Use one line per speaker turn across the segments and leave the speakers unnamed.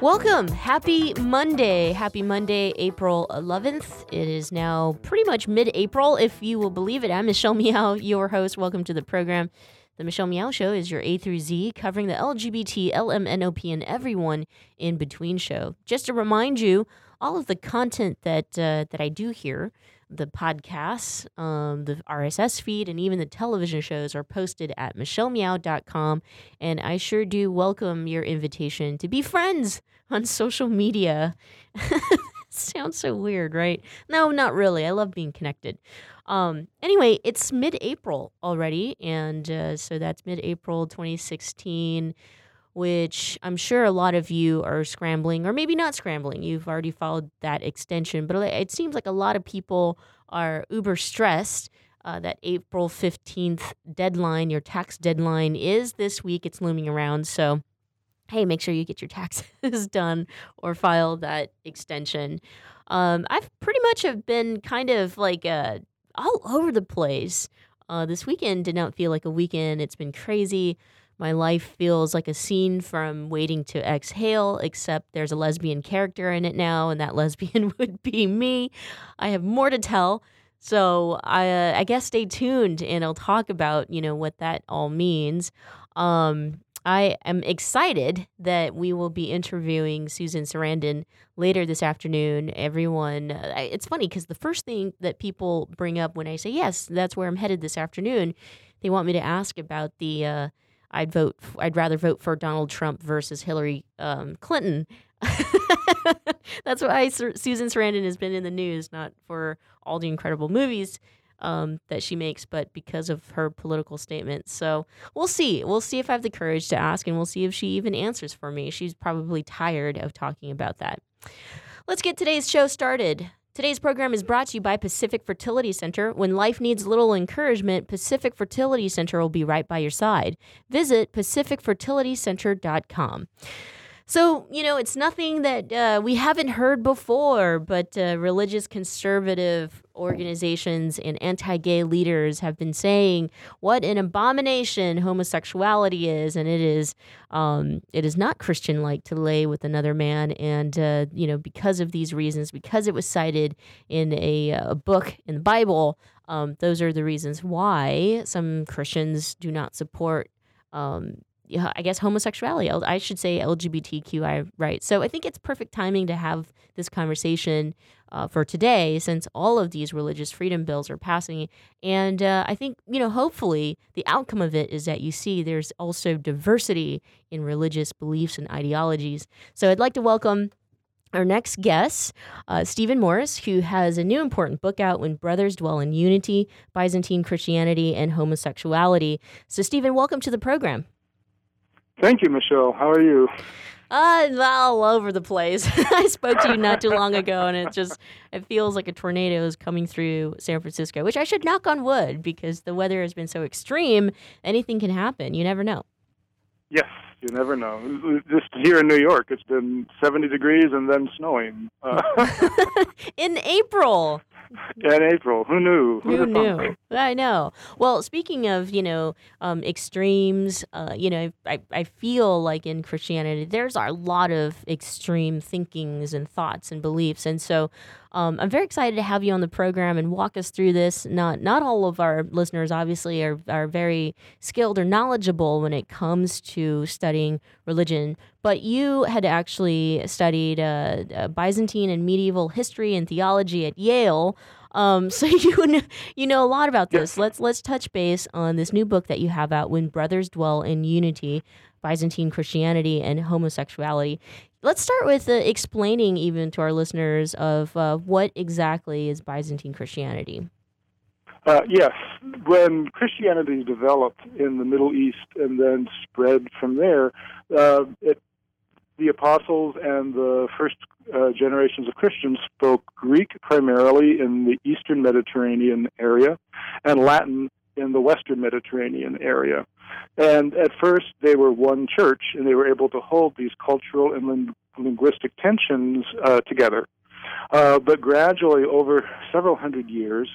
Welcome. Happy Monday. Happy Monday, April 11th. It is now pretty much mid April, if you will believe it. I'm Michelle Meow, your host. Welcome to the program. The Michelle Meow Show is your A through Z, covering the LGBT, LMNOP, and everyone in between show. Just to remind you, all of the content that uh, that I do here the podcasts, um, the RSS feed, and even the television shows are posted at michellemeow.com. And I sure do welcome your invitation to be friends on social media. Sounds so weird, right? No, not really. I love being connected. Um, anyway, it's mid April already. And uh, so that's mid April 2016 which I'm sure a lot of you are scrambling, or maybe not scrambling. You've already followed that extension, but it seems like a lot of people are uber stressed. Uh, that April 15th deadline, your tax deadline, is this week. It's looming around. So, hey, make sure you get your taxes done or file that extension. Um, I've pretty much have been kind of like uh, all over the place. Uh, this weekend did not feel like a weekend. It's been crazy. My life feels like a scene from Waiting to Exhale, except there's a lesbian character in it now, and that lesbian would be me. I have more to tell. So I, uh, I guess stay tuned, and I'll talk about you know what that all means. Um, I am excited that we will be interviewing Susan Sarandon later this afternoon. Everyone, uh, it's funny because the first thing that people bring up when I say yes, that's where I'm headed this afternoon, they want me to ask about the. Uh, I'd vote. I'd rather vote for Donald Trump versus Hillary um, Clinton. That's why Susan Sarandon has been in the news, not for all the incredible movies um, that she makes, but because of her political statements. So we'll see. We'll see if I have the courage to ask, and we'll see if she even answers for me. She's probably tired of talking about that. Let's get today's show started. Today's program is brought to you by Pacific Fertility Center. When life needs little encouragement, Pacific Fertility Center will be right by your side. Visit pacificfertilitycenter.com. So, you know, it's nothing that uh, we haven't heard before, but uh, religious conservative organizations and anti gay leaders have been saying what an abomination homosexuality is. And it is, um, it is not Christian like to lay with another man. And, uh, you know, because of these reasons, because it was cited in a, a book in the Bible, um, those are the reasons why some Christians do not support um, I guess homosexuality. I should say LGBTQI rights. So I think it's perfect timing to have this conversation uh, for today, since all of these religious freedom bills are passing. And uh, I think you know, hopefully, the outcome of it is that you see there's also diversity in religious beliefs and ideologies. So I'd like to welcome our next guest, uh, Stephen Morris, who has a new important book out, When Brothers Dwell in Unity Byzantine Christianity and Homosexuality. So, Stephen, welcome to the program.
Thank you, Michelle. How are you?
Uh, all over the place. I spoke to you not too long ago, and it just it feels like a tornado is coming through San Francisco. Which I should knock on wood because the weather has been so extreme. Anything can happen. You never know.
Yes, you never know. Just here in New York, it's been 70 degrees and then snowing. Uh,
in April.
in April. Who knew?
Who, Who knew? I know. Well, speaking of, you know, um, extremes, uh, you know, I, I feel like in Christianity, there's a lot of extreme thinkings and thoughts and beliefs. And so Um, I'm very excited to have you on the program and walk us through this. Not not all of our listeners obviously are are very skilled or knowledgeable when it comes to studying religion, but you had actually studied uh, uh, Byzantine and medieval history and theology at Yale. Um, so you know, you know a lot about this. Let's let's touch base on this new book that you have out, "When Brothers Dwell in Unity: Byzantine Christianity and Homosexuality." Let's start with uh, explaining, even to our listeners, of uh, what exactly is Byzantine Christianity.
Uh, yes, when Christianity developed in the Middle East and then spread from there, uh, it, the apostles and the first uh, generations of Christians spoke Greek primarily in the Eastern Mediterranean area and Latin in the Western Mediterranean area. And at first, they were one church, and they were able to hold these cultural and ling- linguistic tensions uh, together. Uh, but gradually, over several hundred years,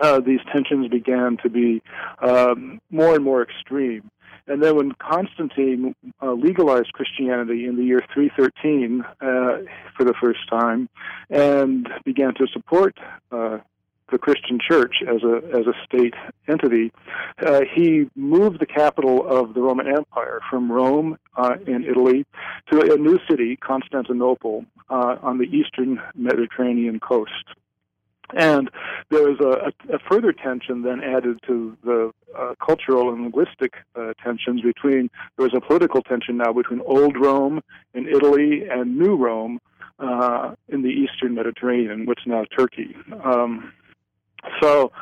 uh, these tensions began to be um, more and more extreme. And then when Constantine uh, legalized Christianity in the year 313 uh, for the first time and began to support uh, the Christian Church as a as a state entity, uh, he moved the capital of the Roman Empire from Rome uh, in Italy to a new city, Constantinople, uh, on the eastern Mediterranean coast. And there was a, a, a further tension then added to the uh, cultural and linguistic uh, tensions between, there was a political tension now between Old Rome in Italy and New Rome uh, in the eastern Mediterranean, is now Turkey. Um, so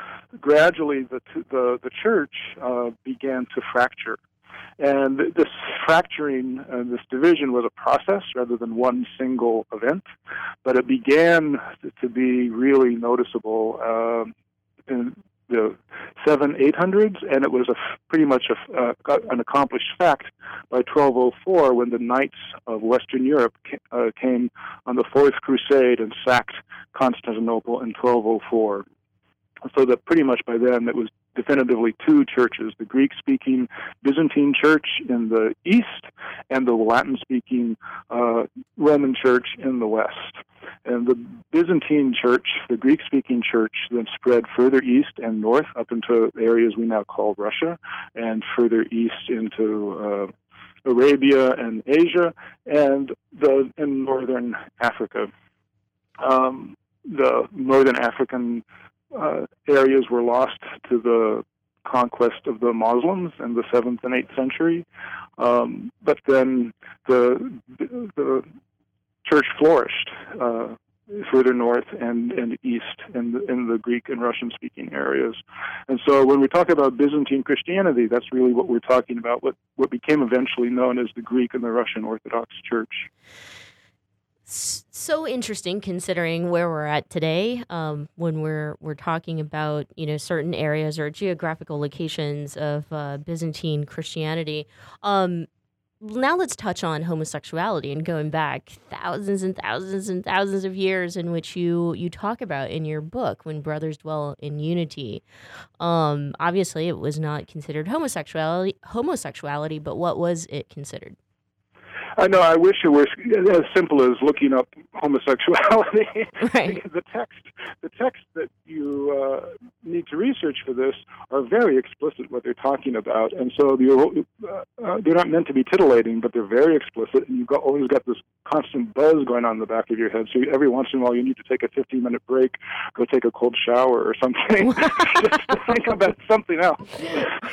gradually the, the, the church uh, began to fracture. And this fracturing and this division was a process rather than one single event, but it began to be really noticeable uh, in the seven eight hundreds, and it was a pretty much a, uh, an accomplished fact by 1204 when the knights of Western Europe uh, came on the Fourth Crusade and sacked Constantinople in 1204 so that pretty much by then it was definitively two churches the Greek speaking Byzantine church in the east and the Latin speaking uh, Roman church in the west. And the Byzantine church, the Greek speaking church, then spread further east and north up into areas we now call Russia and further east into uh, Arabia and Asia and the in northern Africa. Um, the northern African uh, areas were lost to the conquest of the Muslims in the seventh and eighth century. Um, but then the the church flourished uh, further north and, and east in the, in the Greek and Russian speaking areas. And so when we talk about Byzantine Christianity, that's really what we're talking about, what, what became eventually known as the Greek and the Russian Orthodox Church
so interesting considering where we're at today um, when we're we're talking about you know certain areas or geographical locations of uh, Byzantine Christianity. Um, now let's touch on homosexuality and going back thousands and thousands and thousands of years in which you you talk about in your book when brothers dwell in unity. Um, obviously, it was not considered homosexuality homosexuality, but what was it considered?
I know. I wish it was as simple as looking up homosexuality.
Right.
the text, the text that you uh, need to research for this are very explicit what they're talking about, and so uh, uh, they're not meant to be titillating, but they're very explicit, and you've got, always got this constant buzz going on in the back of your head. So every once in a while, you need to take a 15-minute break, go take a cold shower or something, just to think about something else,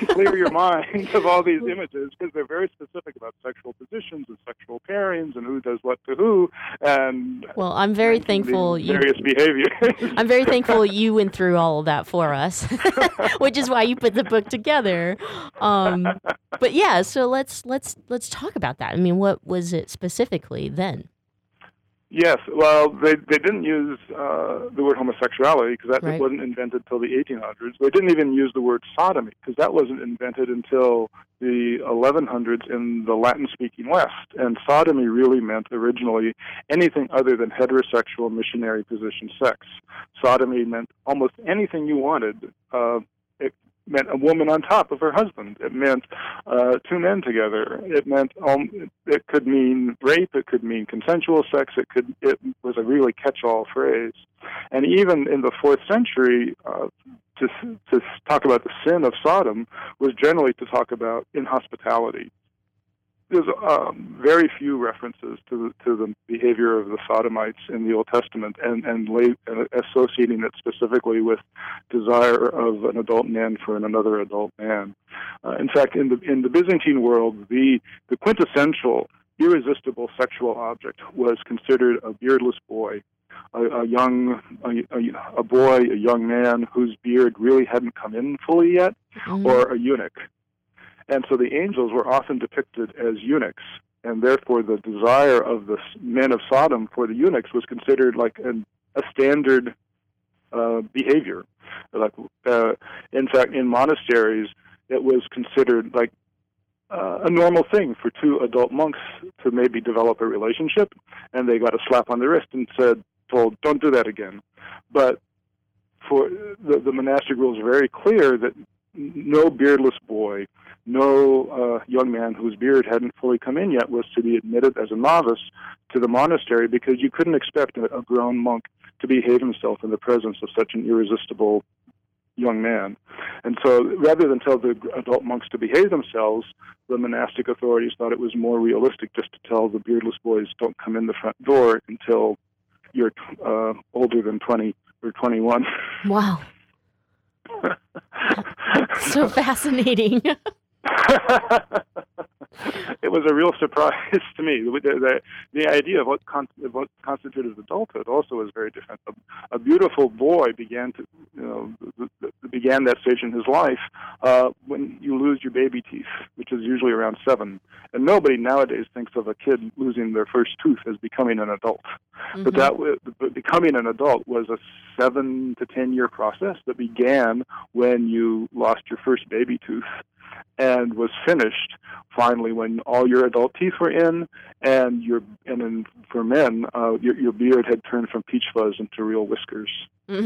clear your mind of all these images because they're very specific about sexual positions and sexual pairings and who does what to who and
well i'm very thankful
you various behaviors.
I'm very thankful you went through all of that for us which is why you put the book together. Um, but yeah so let's let's let's talk about that. I mean what was it specifically then
Yes, well, they they didn't use uh, the word homosexuality because that
Right.
wasn't invented till the 1800s. They didn't even use the word sodomy because that wasn't invented until the 1100s in the Latin-speaking West. And sodomy really meant originally anything other than heterosexual missionary position sex. Sodomy meant almost anything you wanted. Uh, meant a woman on top of her husband. It meant uh, two men together. It meant um, it could mean rape. It could mean consensual sex. It could it was a really catch-all phrase. And even in the fourth century, uh, to to talk about the sin of Sodom was generally to talk about inhospitality there's um, very few references to the, to the behavior of the Sodomites in the Old Testament, and and lay, uh, associating it specifically with desire of an adult man for another adult man. Uh, in fact, in the in the Byzantine world, the the quintessential irresistible sexual object was considered a beardless boy, a, a young a, a, a, boy, a young man whose beard really hadn't come in fully yet, mm-hmm. or a eunuch. And so the angels were often depicted as eunuchs, and therefore the desire of the men of Sodom for the eunuchs was considered like an, a standard uh, behavior. Like, uh, in fact, in monasteries, it was considered like uh, a normal thing for two adult monks to maybe develop a relationship, and they got a slap on the wrist and said, "Told, don't do that again." But for the, the monastic rules are very clear that no beardless boy no uh, young man whose beard hadn't fully come in yet was to be admitted as a novice to the monastery because you couldn't expect a, a grown monk to behave himself in the presence of such an irresistible young man. And so rather than tell the adult monks to behave themselves, the monastic authorities thought it was more realistic just to tell the beardless boys don't come in the front door until you're uh, older than 20 or 21.
Wow. so fascinating.
it was a real surprise to me. The, the, the idea of what, con- what constituted adulthood also was very different. A, a beautiful boy began to, you know, the, the, began that stage in his life uh, when you lose your baby teeth, which is usually around seven. And nobody nowadays thinks of a kid losing their first tooth as becoming an adult. Mm-hmm. But that but becoming an adult was a seven to ten year process that began when you lost your first baby tooth and was finished finally when all your adult teeth were in and your and then for men uh, your, your beard had turned from peach fuzz into real whiskers.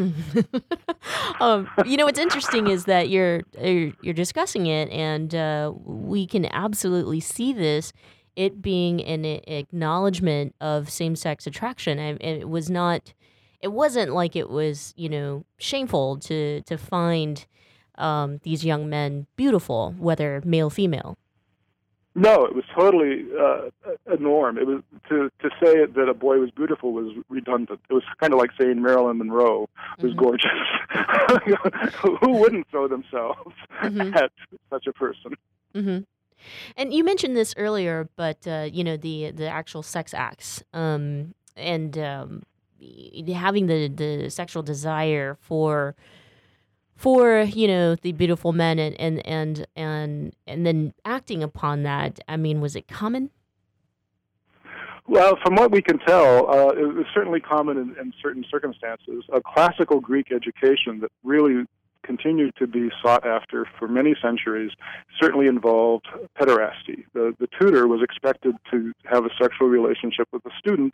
Um, you know what's interesting is that you're you're, discussing it and uh, we can absolutely see this it being an acknowledgement of same-sex attraction. And it was not it wasn't like it was you know shameful to to find um, these young men beautiful, whether male female.
No, it was totally uh, a norm. It was to to say that a boy was beautiful was redundant. It was kind of like saying Marilyn Monroe was mm-hmm. gorgeous. Who wouldn't throw themselves mm-hmm. at such a person?
Mm-hmm. And you mentioned this earlier, but uh, you know the the actual sex acts um, and um, having the the sexual desire for for you know the beautiful men and and and and and then acting upon that i mean was it common
well, from what we can tell, uh, it was certainly common in, in certain circumstances. A classical Greek education that really continued to be sought after for many centuries certainly involved pederasty. The, the tutor was expected to have a sexual relationship with the student,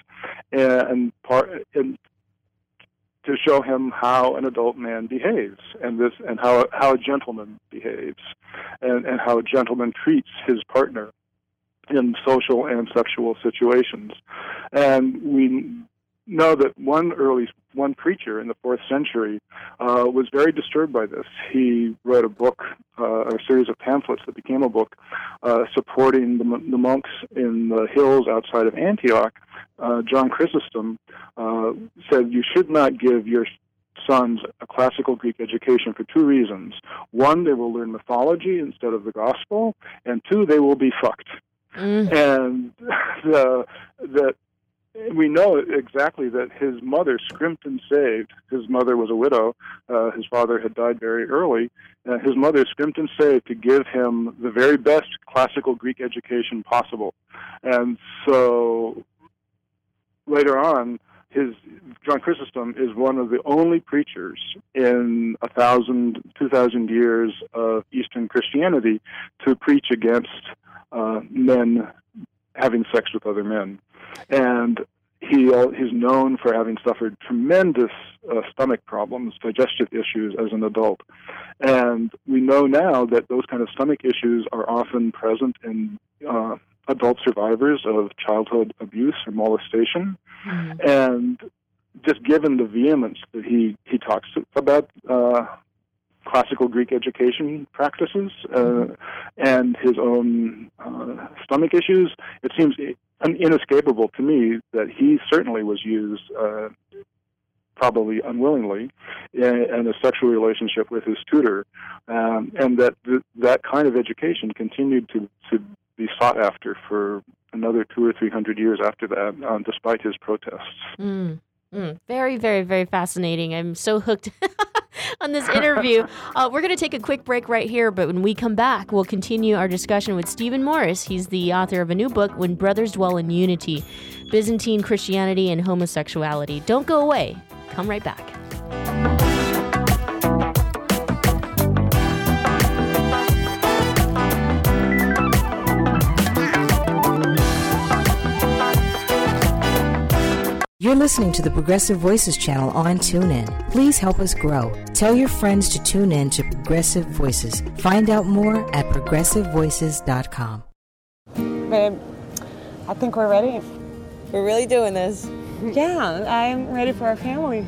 and, part, and to show him how an adult man behaves and this and how how a gentleman behaves and, and how a gentleman treats his partner in social and sexual situations. And we know that one early one preacher in the fourth century uh, was very disturbed by this. He wrote a book, uh, a series of pamphlets that became a book, uh, supporting the, the monks in the hills outside of Antioch uh, John Chrysostom uh, said you should not give your sons a classical Greek education for two reasons. One, they will learn mythology instead of the gospel, and two, they will be fucked. Mm. And the, the, we know exactly that his mother, Scrimton saved, his mother was a widow, uh, his father had died very early, uh, his mother, Scrimton saved to give him the very best classical Greek education possible. And so later on, his John Chrysostom is one of the only preachers in a thousand, two thousand years of Eastern Christianity to preach against uh, men having sex with other men. And he uh, he's known for having suffered tremendous uh, stomach problems, digestive issues as an adult, and we know now that those kind of stomach issues are often present in uh, adult survivors of childhood abuse or molestation, mm-hmm. and just given the vehemence that he he talks about uh, classical Greek education practices uh, and his own uh, stomach issues, it seems inescapable to me that he certainly was used, uh, probably unwillingly, in, in, a sexual relationship with his tutor, um, and that th- that kind of education continued to, to be sought after for another two or three hundred years after that, um, despite his protests.
Mm. Mm, very, very, very fascinating. I'm so hooked on this interview. Uh, we're going to take a quick break right here, but when we come back, we'll continue our discussion with Stephen Morris. He's the author of a new book, When Brothers Dwell in Unity Byzantine Christianity and Homosexuality. Don't go away. Come right back.
You're listening to the Progressive Voices channel on TuneIn. Please help us grow. Tell your friends to tune in to Progressive Voices. Find out more at progressivevoices.com.
Babe, I think we're ready.
We're really doing this.
Yeah, I'm ready for our family.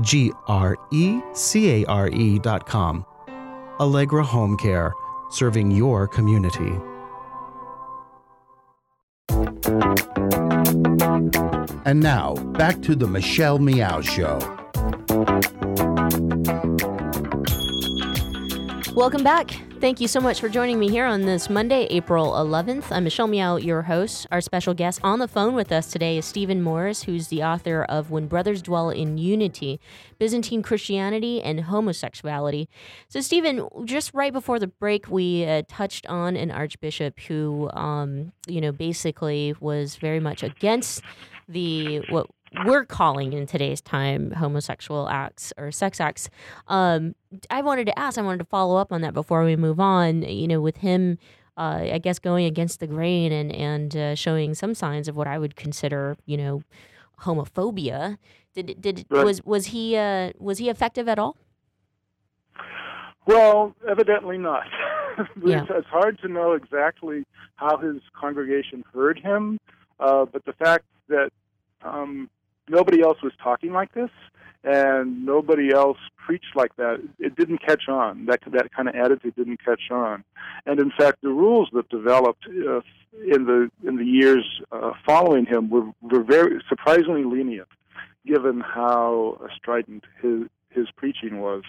G R E C A R E dot com. Allegra Home Care, serving your community.
And now, back to the Michelle Meow Show.
Welcome back. Thank you so much for joining me here on this Monday, April 11th. I'm Michelle Meow, your host. Our special guest on the phone with us today is Stephen Morris, who's the author of When Brothers Dwell in Unity Byzantine Christianity and Homosexuality. So, Stephen, just right before the break, we uh, touched on an archbishop who, um, you know, basically was very much against the what we're calling in today's time homosexual acts or sex acts. Um, I wanted to ask, I wanted to follow up on that before we move on. You know, with him, uh, I guess going against the grain and and uh, showing some signs of what I would consider, you know, homophobia. Did did right. was was he uh, was he effective at all?
Well, evidently not.
yeah.
it's, it's hard to know exactly how his congregation heard him, uh, but the fact that um, nobody else was talking like this, and nobody else preached like that. It didn't catch on. That that kind of attitude didn't catch on. And in fact, the rules that developed uh, in the in the years uh, following him were were very surprisingly lenient, given how strident his his preaching was.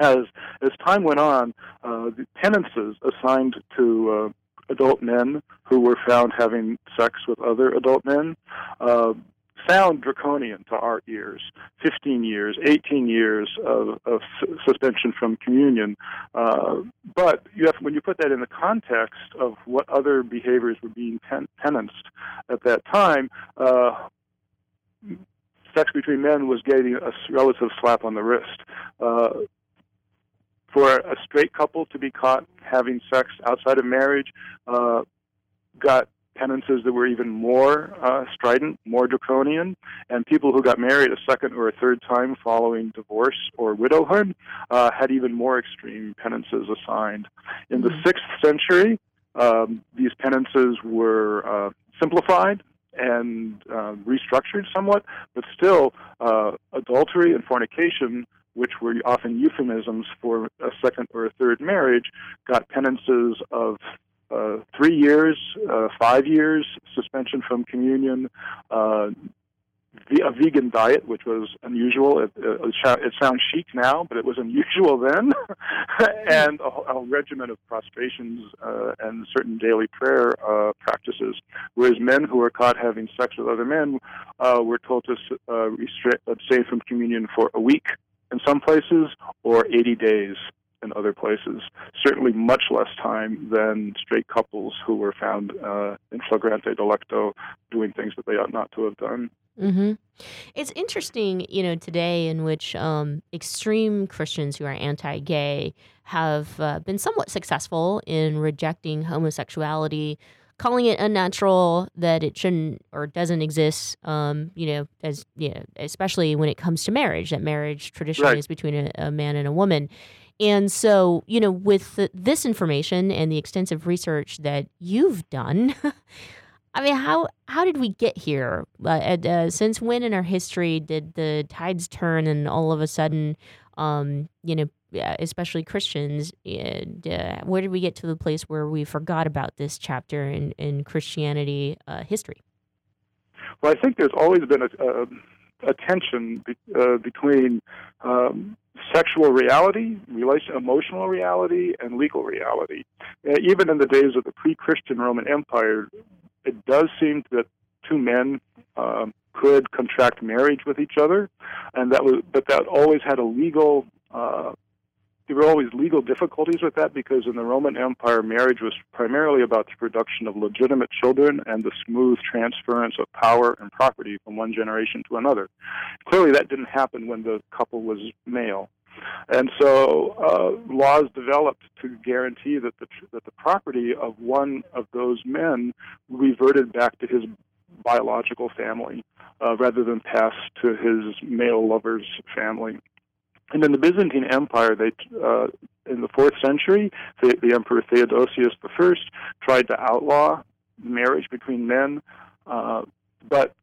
As as time went on, uh, the penances assigned to uh, adult men who were found having sex with other adult men uh, sound draconian to our ears 15 years, 18 years of, of su- suspension from communion. Uh, but you have, when you put that in the context of what other behaviors were being pen- penanced at that time, uh, sex between men was getting a relative slap on the wrist. Uh, for a straight couple to be caught having sex outside of marriage uh, got penances that were even more uh, strident, more draconian, and people who got married a second or a third time following divorce or widowhood uh, had even more extreme penances assigned. In the sixth century, um, these penances were uh, simplified and uh, restructured somewhat, but still, uh, adultery and fornication, which were often euphemisms for a second or a third marriage, got penances of uh, three years, uh, five years, suspension from communion, uh, a vegan diet, which was unusual. It, it, it, sounds chic now, but it was unusual then, and a, a, regimen of prostrations uh, and certain daily prayer uh, practices. Whereas men who were caught having sex with other men uh, were told to uh, restrict, abstain from communion for a week in some places or 80 days in other places. Certainly much less time than straight couples who were found uh, in flagrante delicto doing things that they ought not to have done.
Mm-hmm. It's interesting, you know, today in which um, extreme Christians who are anti-gay have uh, been somewhat successful in rejecting homosexuality, calling it unnatural, that it shouldn't or doesn't exist. Um, you know, as you know, especially when it comes to marriage, that marriage traditionally
Right.
is between a, a man and a woman. And so, you know, with the, this information and the extensive research that you've done, I mean, how how did we get here? Uh, uh, since when in our history did the tides turn, and all of a sudden, um, you know, especially Christians, and, uh, where did we get to the place where we forgot about this chapter in in Christianity uh, history?
Well, I think there's always been a, a, a tension be, uh, between um, sexual reality, relation, emotional reality, and legal reality. Uh, even in the days of the pre-Christian Roman Empire, it does seem that two men um, could contract marriage with each other, and that was, but that always had a legal. Uh, there were always legal difficulties with that because in the Roman Empire, marriage was primarily about the production of legitimate children and the smooth transference of power and property from one generation to another. Clearly, that didn't happen when the couple was male. And so uh, laws developed to guarantee that the, that the property of one of those men reverted back to his biological family uh, rather than passed to his male lover's family. And in the Byzantine Empire, they uh, in the fourth century, the, the Emperor Theodosius I tried to outlaw marriage between men, uh, but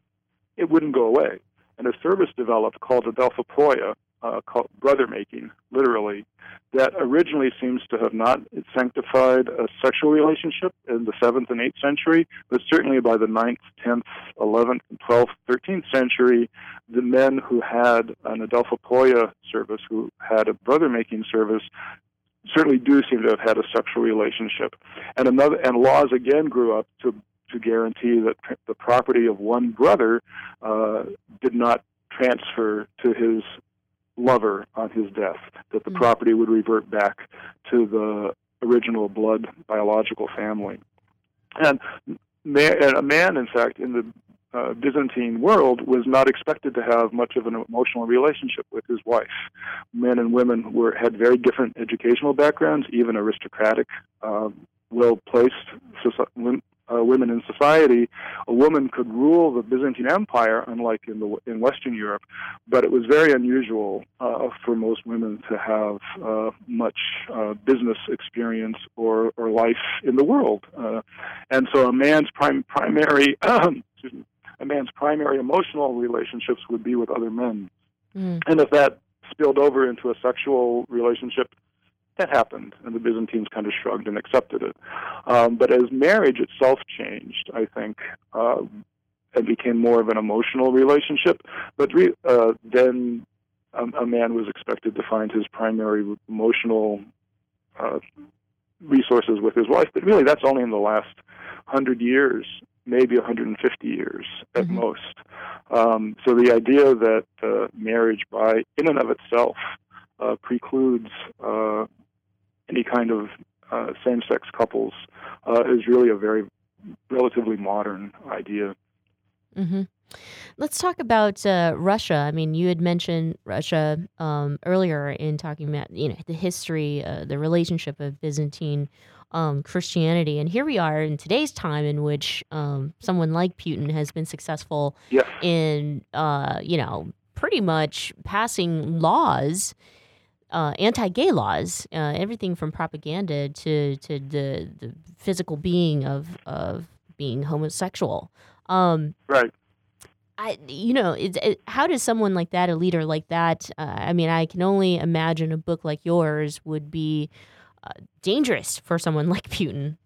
it wouldn't go away. And a service developed called Adelphopoia, uh, called brother making, literally, that originally seems to have not sanctified a sexual relationship in the 7th and 8th century, but certainly by the ninth, 10th, 11th, 12th, 13th century, the men who had an Adelphopoia service, who had a brother making service, certainly do seem to have had a sexual relationship. And another and laws again grew up to to guarantee that the property of one brother uh, did not transfer to his lover on his death, that the property would revert back to the original blood biological family. And, and a man, in fact, in the uh, Byzantine world was not expected to have much of an emotional relationship with his wife. Men and women were had very different educational backgrounds, even aristocratic, uh, well-placed soci- uh, women in society. A woman could rule the Byzantine Empire, unlike in the in Western Europe, but it was very unusual uh, for most women to have uh, much uh, business experience or, or life in the world. And so, a man's prim- primary excuse me, a man's primary emotional relationships would be with other men.
Mm.
And if that spilled over into a sexual relationship, that happened, and the Byzantines kind of shrugged and accepted it. Um, but as marriage itself changed, I think uh, it became more of an emotional relationship. But re- uh, then a, a man was expected to find his primary emotional uh, resources with his wife. But really, that's only in the last hundred years maybe 150 years at
Mm-hmm.
most. Um, so the idea that uh, marriage, by in and of itself, uh, precludes uh, any kind of uh, same-sex couples uh, is really a very relatively modern idea.
hmm Let's talk about uh, Russia. I mean, you had mentioned Russia um, earlier in talking about you know the history, uh, the relationship of Byzantine um, Christianity, and here we are in today's time in which um, someone like Putin has been successful
Yes.
in uh, you know pretty much passing laws. Uh, anti-gay laws, uh, everything from propaganda to to the, the physical being of of being homosexual. Um,
Right.
I, you know, it's it, how does someone like that, a leader like that? Uh, I mean, I can only imagine a book like yours would be uh, dangerous for someone like Putin.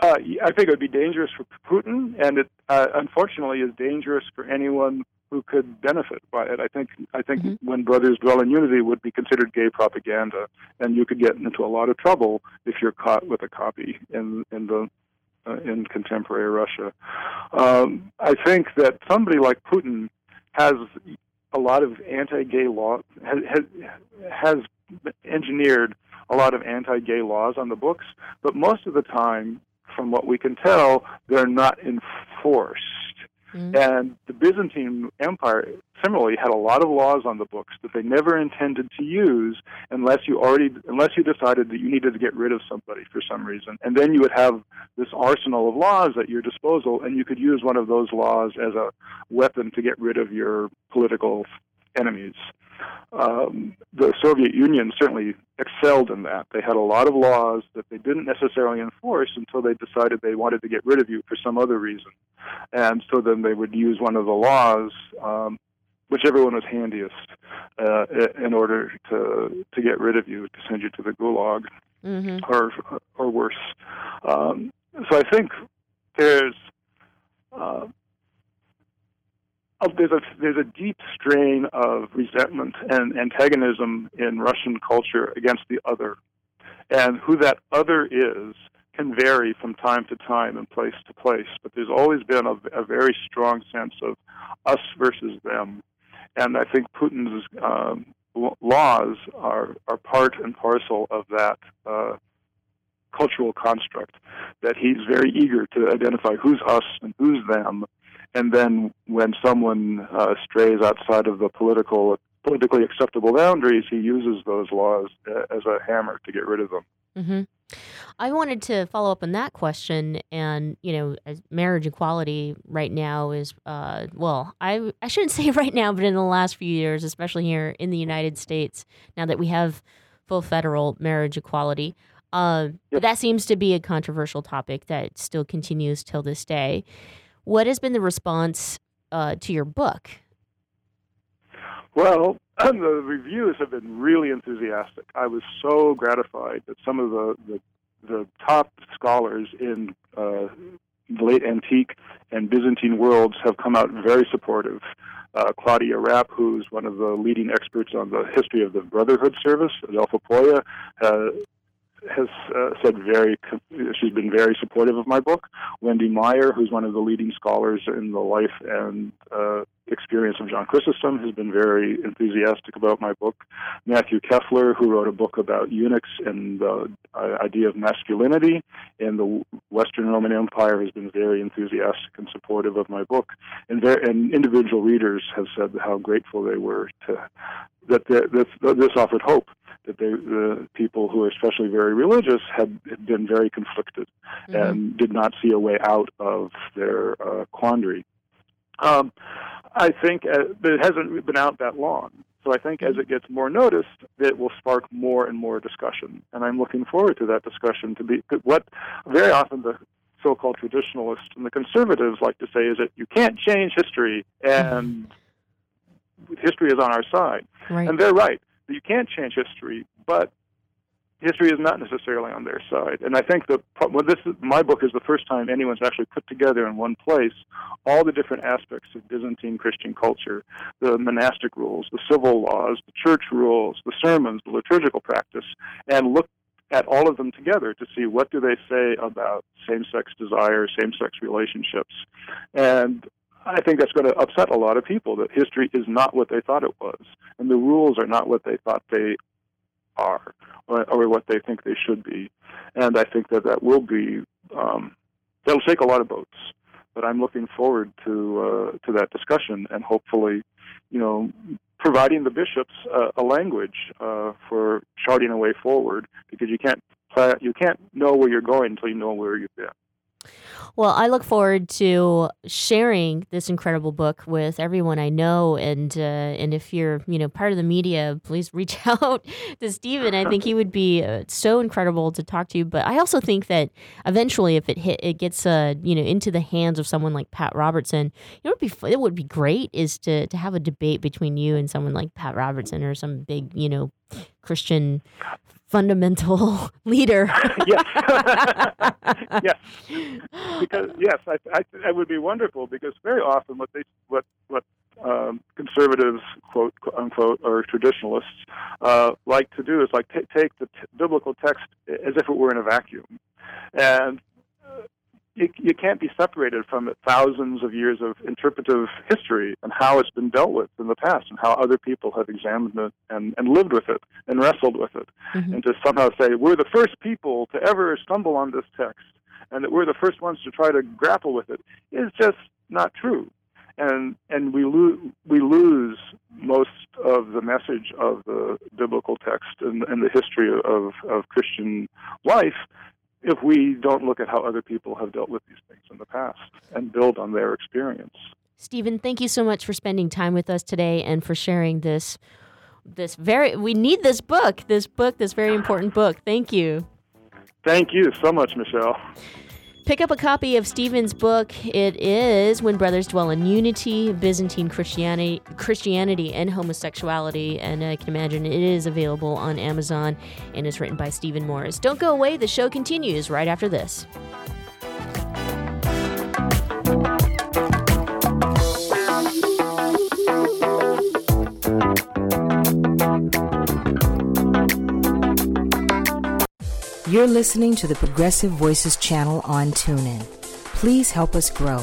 Uh, I think it would be dangerous for Putin, and it uh, unfortunately is dangerous for anyone who could benefit by it. I think I think when brothers dwell in unity would be considered gay propaganda, and you could get into a lot of trouble if you're caught with a copy in in the uh, in contemporary Russia. Um, I think that somebody like Putin has a lot of anti-gay law has, has has engineered a lot of anti-gay laws on the books, but most of the time, from what we can tell, they're not enforced. Mm-hmm. And the Byzantine Empire similarly had a lot of laws on the books that they never intended to use unless you already unless you decided that you needed to get rid of somebody for some reason. And then you would have this arsenal of laws at your disposal and you could use one of those laws as a weapon to get rid of your political enemies. Um, the Soviet Union certainly excelled in that. They had a lot of laws that they didn't necessarily enforce until they decided they wanted to get rid of you for some other reason. And so then they would use one of the laws, um, whichever one was handiest, uh, in order to to get rid of you, to send you to the gulag
Mm-hmm.
or or worse. Um, so I think there's uh, oh, there's a there's a deep strain of resentment and antagonism in Russian culture against the other, and who that other is can vary from time to time and place to place. But there's always been a, a very strong sense of us versus them, and I think Putin's um, laws are are part and parcel of that. Uh, cultural construct that he's very eager to identify who's us and who's them and then when someone uh, strays outside of the political politically acceptable boundaries he uses those laws uh, as a hammer to get rid of them.
Hmm I wanted to follow up on that question, and you know, as marriage equality right now is, uh, well, I I shouldn't say right now, but in the last few years, especially here in the United States, now that we have full federal marriage equality, uh, but that seems to be a controversial topic that still continues till this day. What has been the response uh, to your book?
Well, the reviews have been really enthusiastic. I was so gratified that some of the the, the top scholars in uh, the late antique and Byzantine worlds have come out very supportive. Uh, Claudia Rapp, who's one of the leading experts on the history of the Brotherhood service at uh, has uh, said very. She's been very supportive of my book. Wendy Mayer, who's one of the leading scholars in the life and uh, experience of John Chrysostom, has been very enthusiastic about my book. Matthew Kuefler, who wrote a book about eunuchs and the uh, idea of masculinity in the Western Roman Empire, has been very enthusiastic and supportive of my book. And, ver- and individual readers have said how grateful they were to that this, this offered hope that they, the people who are especially very religious had, had been very conflicted and did not see a way out of their uh, quandary. Um, I think, uh, but it hasn't been out that long. So I think as it gets more noticed, it will spark more and more discussion, and I'm looking forward to that discussion. To be what very often the so-called traditionalists and the conservatives like to say is that you can't change history, and history is on our side,
Right.
and they're right. You can't change history, but history is not necessarily on their side. And I think that well, this is, my book is the first time anyone's actually put together in one place all the different aspects of Byzantine Christian culture, the monastic rules, the civil laws, the church rules, the sermons, the liturgical practice, and look at all of them together to see what do they say about same-sex desire, same-sex relationships. And I think that's going to upset a lot of people that history is not what they thought it was, and the rules are not what they thought they are, or, or what they think they should be. And I think that that will be um, that'll shake a lot of boats. but I'm looking forward to uh, to that discussion and hopefully, you know, providing the bishops uh, a language uh, for charting a way forward because you can't you can't know where you're going until you know where you've been.
Well, I look forward to sharing this incredible book with everyone I know, and uh, and if you're you know part of the media, please reach out to Stephen. I think he would be uh, so incredible to talk to. But I also think that eventually, if it hit, it gets uh, you know into the hands of someone like Pat Robertson, it would be it would be great is to to have a debate between you and someone like Pat Robertson or some big you know Christian fundamental leader.
yes, yes, because yes, I, I, that would be wonderful. Because very often, what they what what um, conservatives quote unquote or traditionalists uh, like to do is like t- take the t- biblical text as if it were in a vacuum, and you, you can't be separated from it thousands of years of interpretive history and how it's been dealt with in the past and how other people have examined it and, and lived with it and wrestled with it.
Mhm.
And to somehow say, we're the first people to ever stumble on this text and that we're the first ones to try to grapple with it is just not true. And, and we, lo- we lose most of the message of the biblical text and, and the history of, of Christian life if we don't look at how other people have dealt with these things in the past and build on their experience.
Stephen, thank you so much for spending time with us today and for sharing this this very we need this book, this book, this very important book. Thank you.
Thank you so much, Michelle.
Pick up a copy of Stephen's book. It is When Brothers Dwell in Unity, Byzantine Christianity, Christianity and Homosexuality. And I can imagine it is available on Amazon and is written by Stephen Morris. Don't go away. The show continues right after this.
You're listening to the Progressive Voices channel on TuneIn. Please help us grow.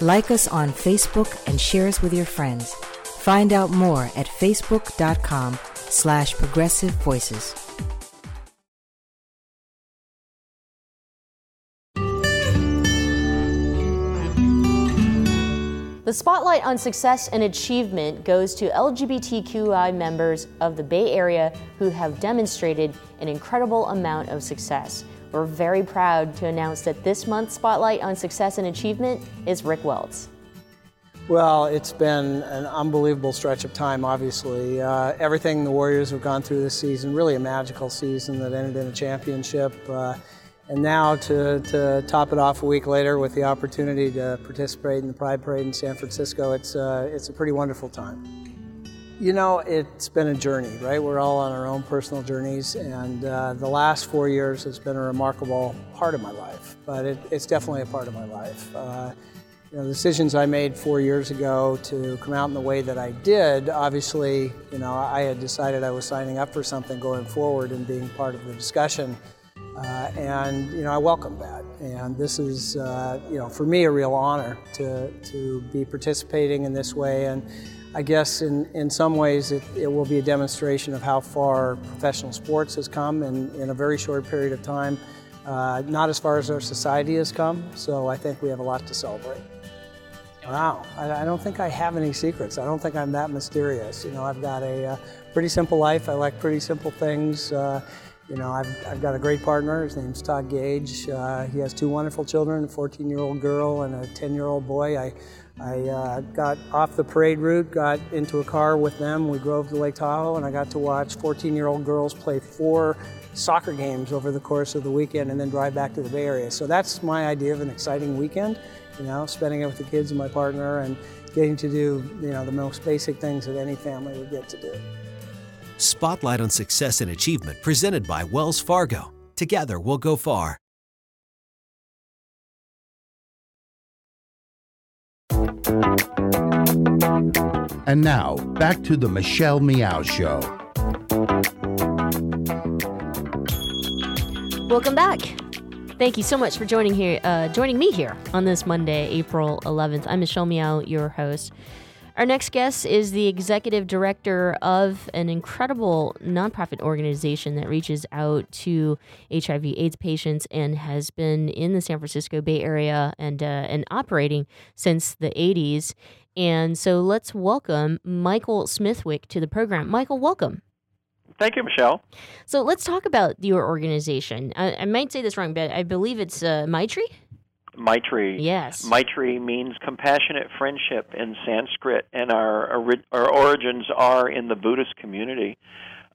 Like us on Facebook and share us with your friends. Find out more at facebook.com slash progressive voices.
Spotlight on success and achievement goes to LGBTQI members of the Bay Area who have demonstrated an incredible amount of success. We're very proud to announce that this month's spotlight on success and achievement is Rick Welts.
Well, it's been an unbelievable stretch of time, obviously. Uh, everything the Warriors have gone through this season, really a magical season that ended in a championship. Uh, and now to, to top it off a week later with the opportunity to participate in the Pride Parade in San Francisco, it's, uh, it's a pretty wonderful time. You know, it's been a journey, right? We're all on our own personal journeys, and uh, the last four years has been a remarkable part of my life, but it, it's definitely a part of my life. Uh, you know, the decisions I made four years ago to come out in the way that I did, obviously, you know, I had decided I was signing up for something going forward and being part of the discussion. Uh, and you know, I welcome that. And this is, uh, you know, for me a real honor to to be participating in this way. And I guess in, in some ways it, it will be a demonstration of how far professional sports has come in, in a very short period of time. Uh, not as far as our society has come. So I think we have a lot to celebrate. Wow, I, I don't think I have any secrets. I don't think I'm that mysterious. You know, I've got a uh, pretty simple life. I like pretty simple things. You know, I've, I've got a great partner. His name's Todd Gage. Uh, he has two wonderful children, a 14-year-old girl and a 10-year-old boy. I, I uh, got off the parade route, got into a car with them. We drove to Lake Tahoe, and I got to watch 14-year-old girls play four soccer games over the course of the weekend and then drive back to the Bay Area. So that's my idea of an exciting weekend, you know, spending it with the kids and my partner and getting to do, you know, the most basic things that any family would get to do.
Spotlight on Success and Achievement presented by Wells Fargo. Together we'll go far.
And now, back to the Michelle Meow Show.
Welcome back. Thank you so much for joining here, uh, joining me here on this Monday, April 11th. I'm Michelle Meow, your host. Our next guest is the executive director of an incredible nonprofit organization that reaches out to HIV/AIDS patients and has been in the San Francisco Bay Area and uh, and operating since the 80s. And so let's welcome Michael Smithwick to the program. Michael, welcome.
Thank you, Michelle.
So let's talk about your organization. I, I might say this wrong, but I believe it's uh, Maitri.
Maitri.
Yes.
Maitri means compassionate friendship in Sanskrit, and our our origins are in the Buddhist community.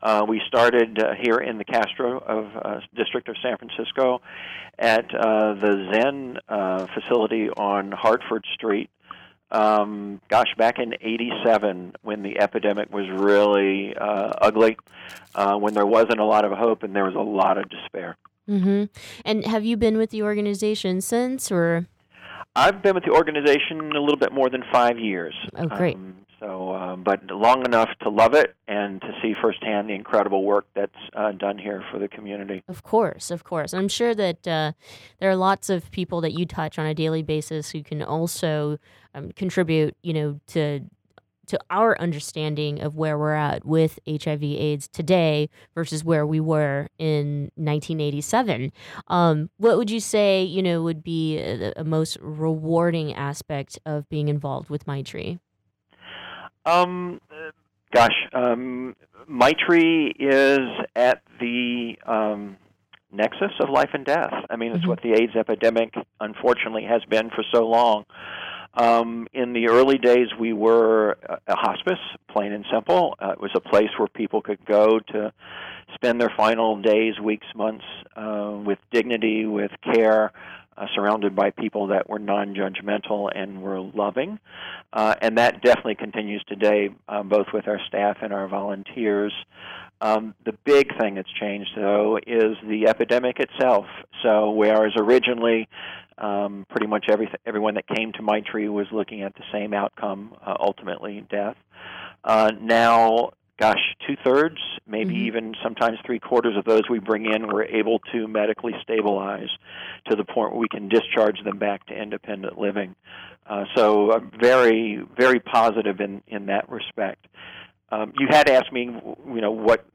Uh, we started uh, here in the Castro of uh, district of San Francisco at uh, the Zen uh, facility on Hartford Street. Um, gosh, back in '87, when the epidemic was really uh, ugly, when there wasn't a lot of hope and there was a lot of despair.
Mm-hmm. And have you been with the organization since, or?
I've been with the organization a little bit more than five years.
Oh, great.
Um, so, uh, but long enough to love it and to see firsthand the incredible work that's uh, done here for the community.
Of course, of course. I'm sure that uh, there are lots of people that you touch on a daily basis who can also um, contribute, you know, to to our understanding of where we're at with HIV AIDS today versus where we were in 1987. Um, what would you say, you know, would be a, a most rewarding aspect of being involved with Maitri?
Um, gosh, um, Maitri is at the um, nexus of life and death. I mean, it's mm-hmm. what the AIDS epidemic, unfortunately, has been for so long. Um, in the early days, we were a hospice, plain and simple. Uh, it was a place where people could go to spend their final days, weeks, months uh, with dignity, with care, uh, surrounded by people that were non judgmental and were loving. Uh, and that definitely continues today, uh, both with our staff and our volunteers. Um, the big thing that's changed, though, is the epidemic itself. So, whereas originally um, pretty much every, everyone that came to Maitri was looking at the same outcome, uh, ultimately death. Uh, now, gosh, two thirds, maybe mm-hmm. even sometimes three quarters of those we bring in, we're able to medically stabilize to the point where we can discharge them back to independent living. Uh, so, uh, very, very positive in in that respect. Um, you had asked me, you know, what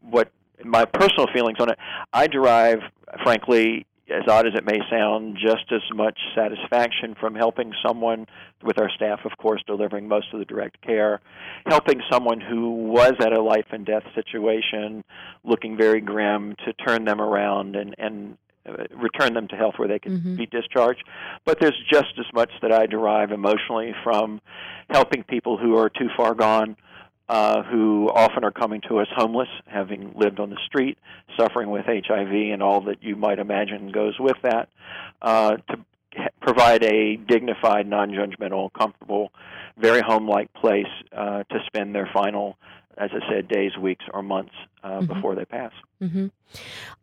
what my personal feelings on it. I derive, frankly, as odd as it may sound, just as much satisfaction from helping someone, with our staff, of course, delivering most of the direct care, helping someone who was at a life and death situation, looking very grim, to turn them around and, and uh, return them to health where they can mm-hmm. be discharged. But there's just as much that I derive emotionally from helping people who are too far gone uh, who often are coming to us homeless, having lived on the street, suffering with HIV, and all that you might imagine goes with that, uh, to provide a dignified, non judgmental, comfortable, very home like place uh, to spend their final, as I said, days, weeks, or months uh, mm-hmm. before they pass.
Mm-hmm.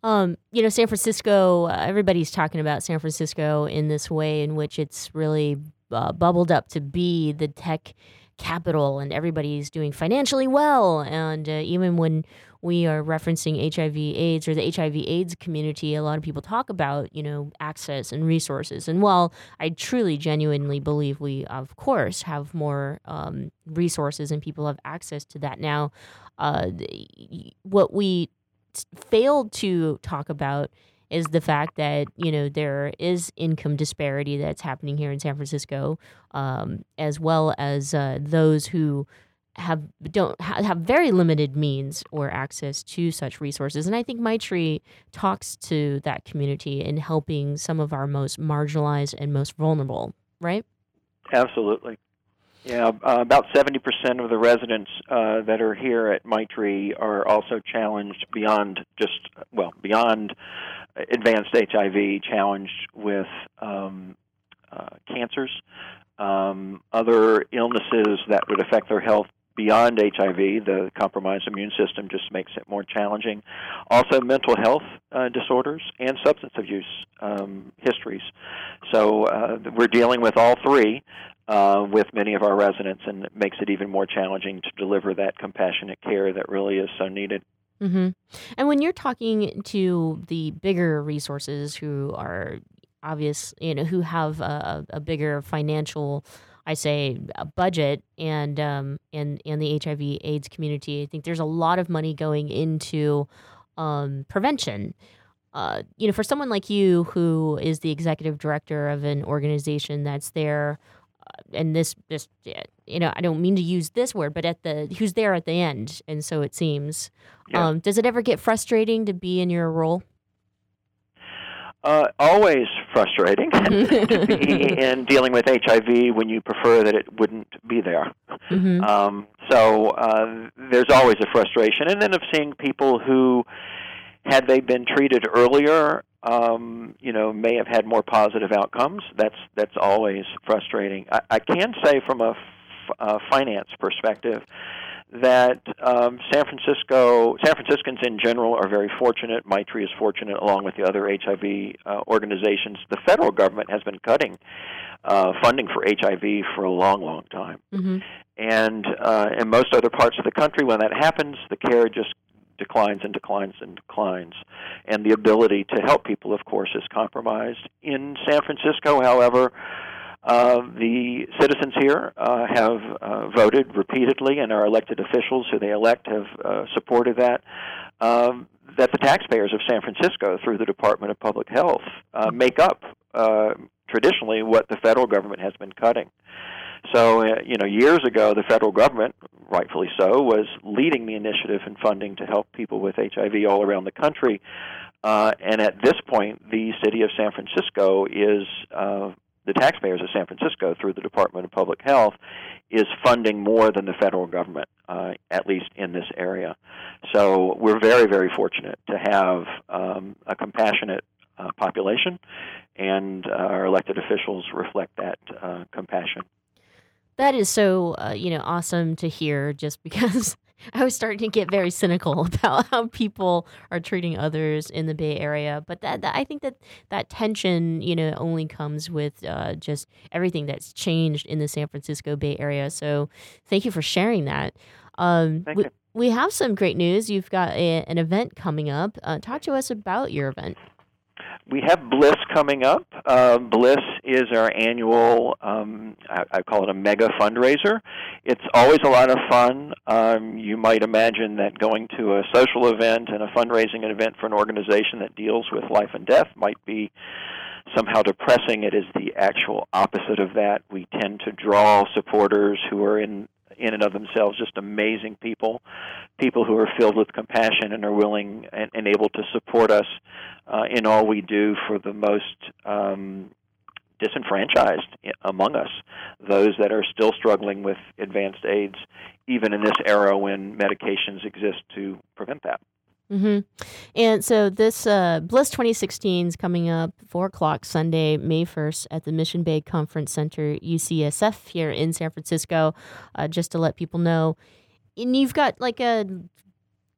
Um, you know, San Francisco, uh, everybody's talking about San Francisco in this way in which it's really uh, bubbled up to be the tech capital and everybody's doing financially well. And uh, even when we are referencing HIV AIDS or the HIV AIDS community, a lot of people talk about, you know, access and resources. And while I truly, genuinely believe we, of course, have more um, resources and people have access to that now, uh, what we failed to talk about is the fact that you know there is income disparity that's happening here in San Francisco, um, as well as uh, those who have don't ha- have very limited means or access to such resources. And I think Maitri talks to that community in helping some of our most marginalized and most vulnerable. Right?
Absolutely. Yeah, uh, about 70% of the residents uh, that are here at Maitri are also challenged beyond just, well, beyond advanced HIV, challenged with um, uh, cancers, um, other illnesses that would affect their health beyond HIV. The compromised immune system just makes it more challenging. Also, mental health uh, disorders and substance abuse um, histories. So, uh, we're dealing with all three. Uh, with many of our residents, and it makes it even more challenging to deliver that compassionate care that really is so needed.
Mm-hmm. And when you're talking to the bigger resources who are obvious, you know, who have a, a bigger financial, I say a budget and um, and and the HIV/AIDS community. I think there's a lot of money going into um, prevention. Uh, you know, for someone like you who is the executive director of an organization that's there, uh, and this this you know, I don't mean to use this word, but at the who's there at the end, and so it seems.
Yeah.
Um, does it ever get frustrating to be in your role?
Uh, always frustrating to be in dealing with HIV when you prefer that it wouldn't be there.
Mm-hmm.
Um, so uh, there's always a frustration, and then of seeing people who, had they been treated earlier, um, you know, may have had more positive outcomes. That's that's always frustrating. I, I can say from a, f- a finance perspective that um, San Francisco, San Franciscans in general are very fortunate. Maitri is fortunate, along with the other HIV uh, organizations. The federal government has been cutting uh, funding for HIV for a long, long time,
Mm-hmm.
and uh, in most other parts of the country, when that happens, the care just declines and declines and declines, and the ability to help people, of course, is compromised. In San Francisco, however. Uh, the citizens here uh, have uh, voted repeatedly, and our elected officials who they elect have uh, supported that. Um, that the taxpayers of San Francisco, through the Department of Public Health, uh, make up uh, traditionally what the federal government has been cutting. So, uh, you know, years ago, the federal government, rightfully so, was leading the initiative and funding to help people with HIV all around the country. Uh, and at this point, the city of San Francisco is uh, the taxpayers of San Francisco through the Department of Public Health is funding more than the federal government, uh, at least in this area. So we're very, very fortunate to have um, a compassionate uh, population, and uh, our elected officials reflect that uh, compassion.
That is so uh, you know awesome to hear. Just because I was starting to get very cynical about how people are treating others in the Bay Area, but that, that I think that that tension you know only comes with uh, just everything that's changed in the San Francisco Bay Area. So thank you for sharing that. Um,
Thank
we,
you.
we have some great news. You've got a, an event coming up. Uh, talk to us about your event.
We have Bliss coming up. Uh, Bliss is our annual, um, I, I call it a mega fundraiser. It's always a lot of fun. Um, you might imagine that going to a social event and a fundraising event for an organization that deals with life and death might be somehow depressing. It is the actual opposite of that. We tend to draw supporters who are in in and of themselves just amazing people, people who are filled with compassion and are willing and, and able to support us uh, in all we do for the most um, disenfranchised among us, those that are still struggling with advanced AIDS, even in this era when medications exist to prevent that.
Hmm And so this uh, Bliss 2016 is coming up four o'clock Sunday, May 1st at the Mission Bay Conference Center, UCSF here in San Francisco. Uh, just to let people know, and you've got like a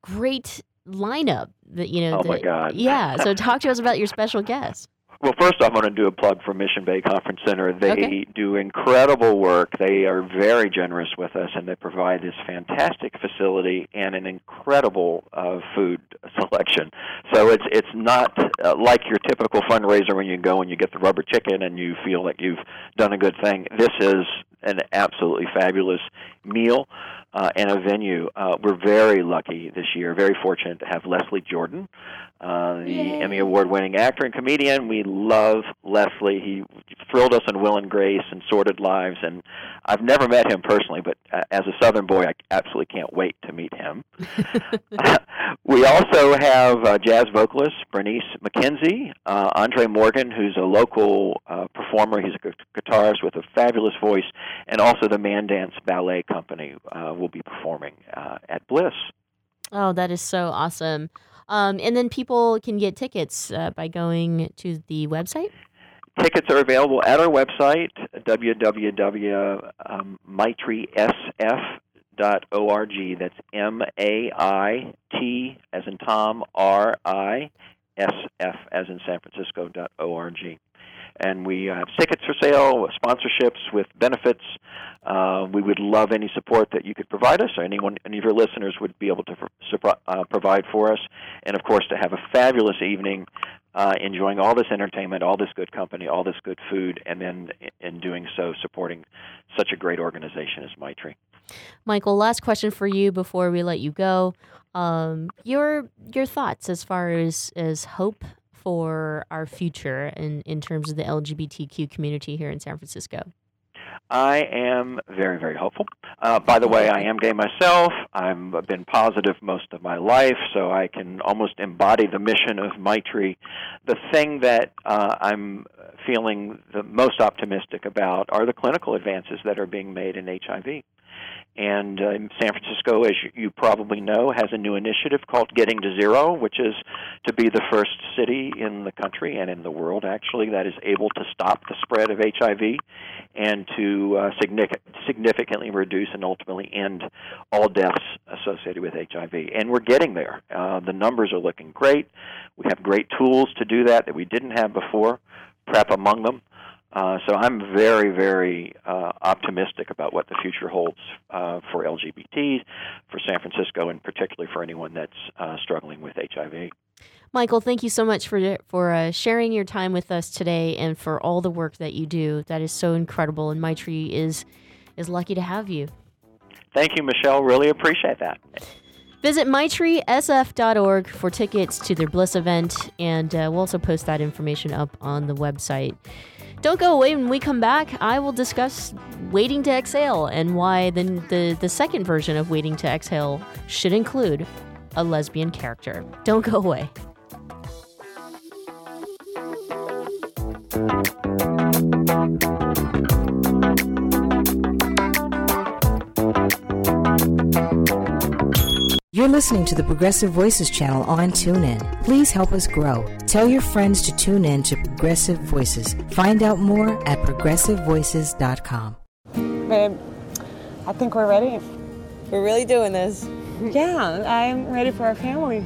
great lineup that you know.
Oh, my God.
Yeah. So talk to us about your special guests.
Well, first off, I want to do a plug for Mission Bay Conference Center. They
Okay.
do incredible work. They are very generous with us, and they provide this fantastic facility and an incredible uh, food selection. So it's it's not uh, like your typical fundraiser when you go and you get the rubber chicken and you feel like you've done a good thing. This is an absolutely fabulous meal uh, and a venue. Uh, we're very lucky this year, very fortunate to have Leslie Jordan, uh, the Emmy Award-winning actor and comedian. We love Leslie. He thrilled us in Will and Grace and Sordid Lives, and I've never met him personally, but uh, as a Southern boy, I absolutely can't wait to meet him. we also have uh, jazz vocalist Bernice McKenzie, uh, Andre Morgan, who's a local uh, performer. He's a guitarist with a fabulous voice, and also the Man Dance Ballet Company uh, will be performing uh, at Bliss.
Oh, that is so awesome. Um, and then people can get tickets uh, by going to the website.
Tickets are available at our website, www.maitrisf.org. That's M A I T as in Tom, R I S F as in San Francisco dot org. And we have tickets for sale, sponsorships with benefits. Uh, we would love any support that you could provide us, or anyone, any of your listeners would be able to uh, provide for us. And of course, to have a fabulous evening uh, enjoying all this entertainment, all this good company, all this good food, and then in doing so, supporting such a great organization as Maitri.
Michael, last question for you before we let you go. Um, your your thoughts as far as as hope for our future in in terms of the LGBTQ community here in San Francisco.
I am very, very hopeful. Uh, by the way, I am gay myself. I've been positive most of my life, so I can almost embody the mission of Maitri. The thing that uh, I'm feeling the most optimistic about are the clinical advances that are being made in HIV. And uh, San Francisco, as you probably know, has a new initiative called Getting to Zero, which is to be the first city in the country and in the world, actually, that is able to stop the spread of HIV and to uh, significantly reduce and ultimately end all deaths associated with HIV. And we're getting there. Uh, the numbers are looking great. We have great tools to do that that we didn't have before, PrEP among them. Uh, so I'm very, very uh, optimistic about what the future holds uh, for LGBTs, for San Francisco, and particularly for anyone that's uh, struggling with HIV.
Michael, thank you so much for for uh, sharing your time with us today and for all the work that you do. That is so incredible, and Maitri is is lucky to have you.
Thank you, Michelle. Really appreciate that.
Visit maitrisf.org for tickets to their Bliss event, and uh, we'll also post that information up on the website. Don't go away. When we come back, I will discuss Waiting to Exhale and why the, the, the second version of Waiting to Exhale should include a lesbian character. Don't go away.
You're listening to the Progressive Voices channel on TuneIn. Please help us grow. Tell your friends to tune in to Progressive Voices. Find out more at progressivevoices.com.
Babe, I think we're ready.
We're really doing this.
Yeah, I'm ready for our family.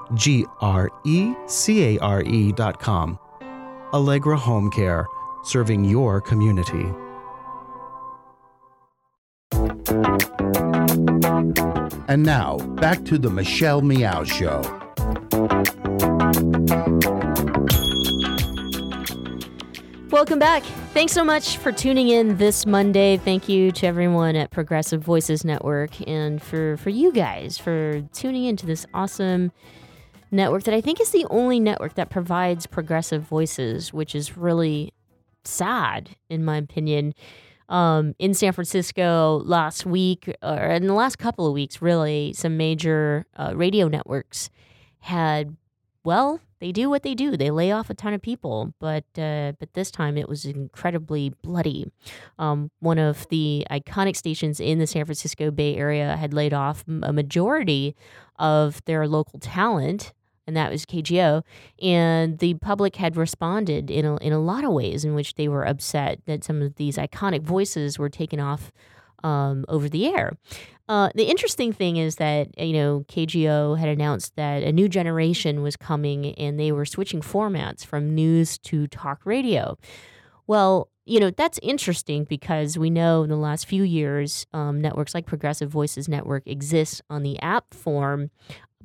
G R E C A R E dot com. Allegra Home Care, serving your community.
And now, back to the Michelle Meow Show.
Welcome back. Thanks so much for tuning in this Monday. Thank you to everyone at Progressive Voices Network and for, for you guys for tuning into this awesome network that I think is the only network that provides progressive voices, which is really sad, in my opinion. Um, in San Francisco last week, or in the last couple of weeks, really, some major uh, radio networks had, well, they do what they do. They lay off a ton of people, but uh, but this time it was incredibly bloody. Um, one of the iconic stations in the San Francisco Bay Area had laid off a majority of their local talent and that was KGO. And the public had responded in a, in a lot of ways in which they were upset that some of these iconic voices were taken off um, over the air. Uh, the interesting thing is that you know KGO had announced that a new generation was coming, and they were switching formats from news to talk radio. Well, you know, that's interesting because we know in the last few years, um, networks like Progressive Voices Network exist on the app form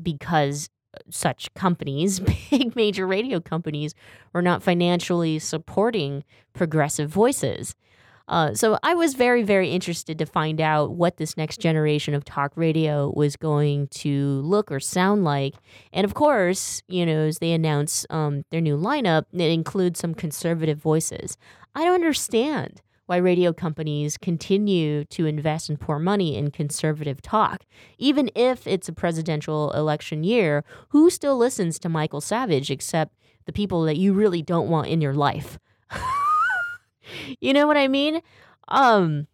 because such companies, big major radio companies, were not financially supporting progressive voices. Uh, so I was very, very interested to find out what this next generation of talk radio was going to look or sound like. And of course, you know, as they announce um, their new lineup, it includes some conservative voices. I don't understand why radio companies continue to invest and pour money in conservative talk. Even if it's a presidential election year, who still listens to Michael Savage except the people that you really don't want in your life? you know what I mean? Um,